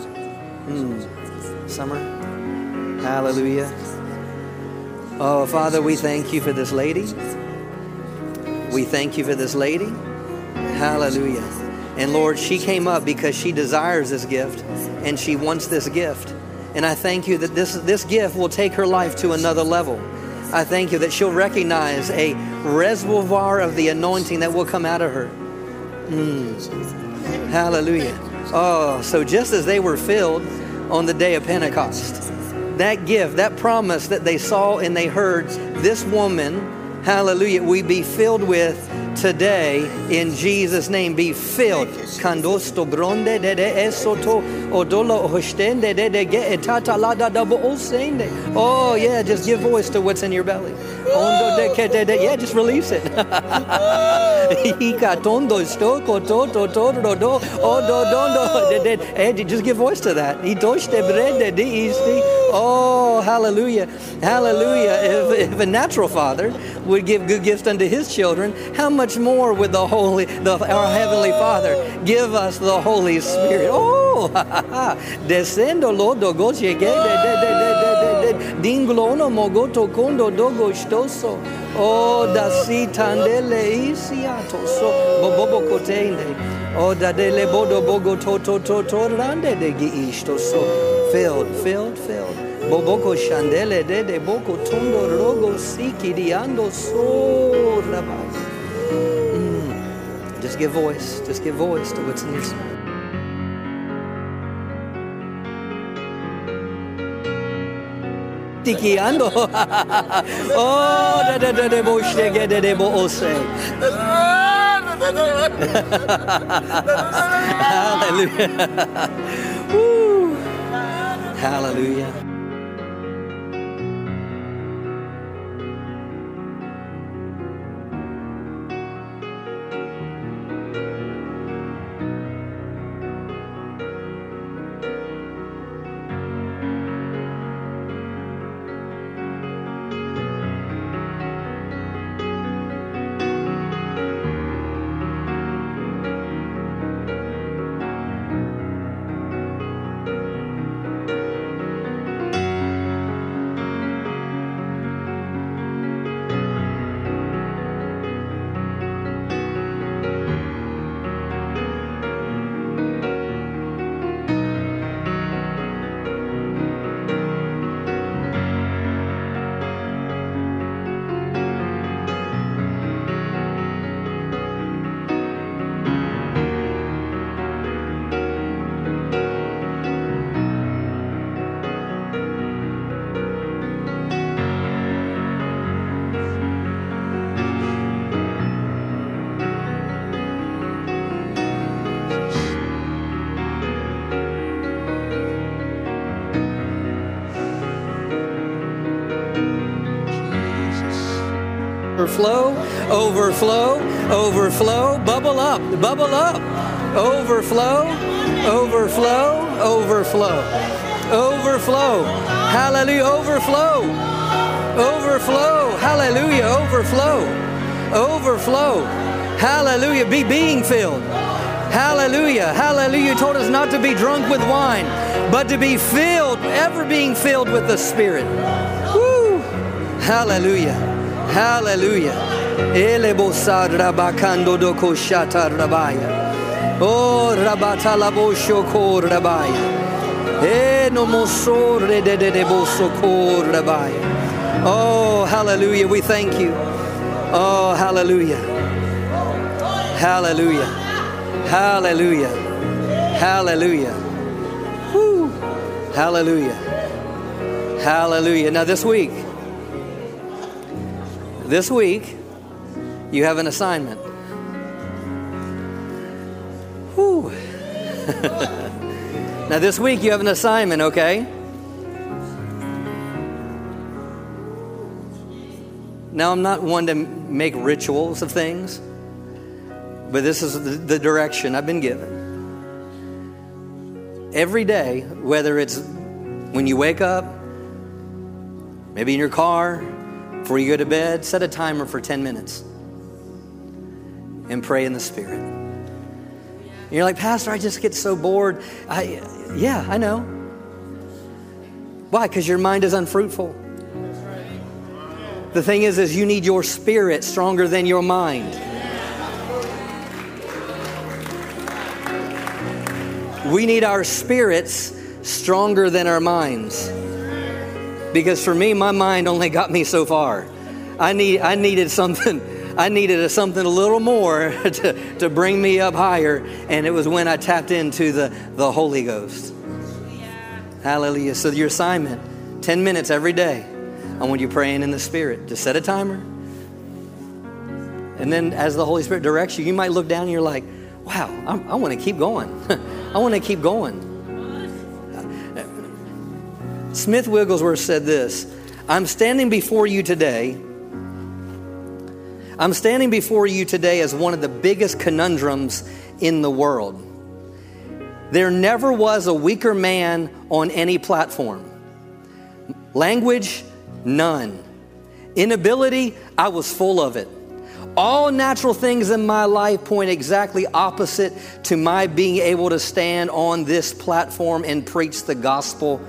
Mm. Summer. Hallelujah. Oh, Father, we thank you for this lady. We thank you for this lady. Hallelujah. And Lord, she came up because she desires this gift and she wants this gift. And I thank you that this, this gift will take her life to another level. I thank you that she'll recognize a reservoir of the anointing that will come out of her. Mm. Hallelujah. Oh, so just as they were filled on the day of Pentecost, that gift, that promise that they saw and they heard, this woman, hallelujah, we be filled with today in Jesus' name. Be filled. Oh yeah, just give voice to what's in your belly. Yeah, just release it. Just give voice to that. Oh hallelujah, hallelujah. If, if a natural father would give good gifts unto his children, how much more would the Holy, the, our Heavenly Father give us the Holy Spirit? Oh, descendo lodo goche dinglono mogoto kondo dogo stoso. Oh, da si tandele isiato so bobobo kotende. Oh, da dele bodo bogo to to to to rande de gi isto so. Filled, filled, filled. Boboko shandele de de boko tondo rogo siki diando so rabai. Mm. Just give voice. Just give voice to what's in your spirit. Tikiando. oh, da da da da bo shege de de bo ose. Hallelujah. Hallelujah. Overflow, overflow, overflow, bubble up, bubble up, overflow, overflow, overflow, overflow, hallelujah, overflow, overflow, hallelujah, overflow, overflow, hallelujah, be being filled. Hallelujah. Hallelujah. You told us not to be drunk with wine, but to be filled, ever being filled with the Spirit. Woo. Hallelujah. Hallelujah. Oh rabata labosho kor rabaya. E no mosore de de de boso kor rabaya. Oh, hallelujah. We thank you. Oh, hallelujah. Hallelujah. Hallelujah. Hallelujah. Woo. Hallelujah. Hallelujah. Now this week, this week, you have an assignment. Whew. now, this week, you have an assignment, okay? Now, I'm not one to make rituals of things, but this is the, the direction I've been given. Every day, whether it's when you wake up, maybe in your car, before you go to bed, set a timer for 10 minutes and pray in the Spirit. And you're like, Pastor, I just get so bored. I, yeah, I know. Why? Because your mind is unfruitful. The thing is, is you need your spirit stronger than your mind. We need our spirits stronger than our minds. Because for me, my mind only got me so far. I need I needed something I needed a, something a little more to, to bring me up higher, and it was when I tapped into the, the Holy Ghost. Hallelujah. So your assignment, 10 minutes every day. I want you praying in the Spirit. Just set a timer. And then as the Holy Spirit directs you, you might look down and you're like, wow, I'm, i want to keep going. I want to keep going. Smith Wigglesworth said this I'm standing before you today. I'm standing before you today as one of the biggest conundrums in the world. There never was a weaker man on any platform. Language, none. Inability, I was full of it. All natural things in my life point exactly opposite to my being able to stand on this platform and preach the gospel.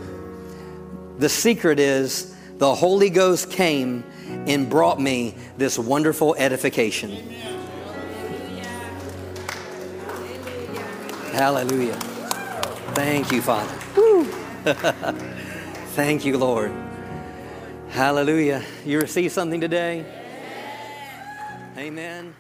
The secret is the Holy Ghost came and brought me this wonderful edification. Hallelujah. Thank you, Father. Thank you, Lord. Hallelujah. You receive something today? Amen.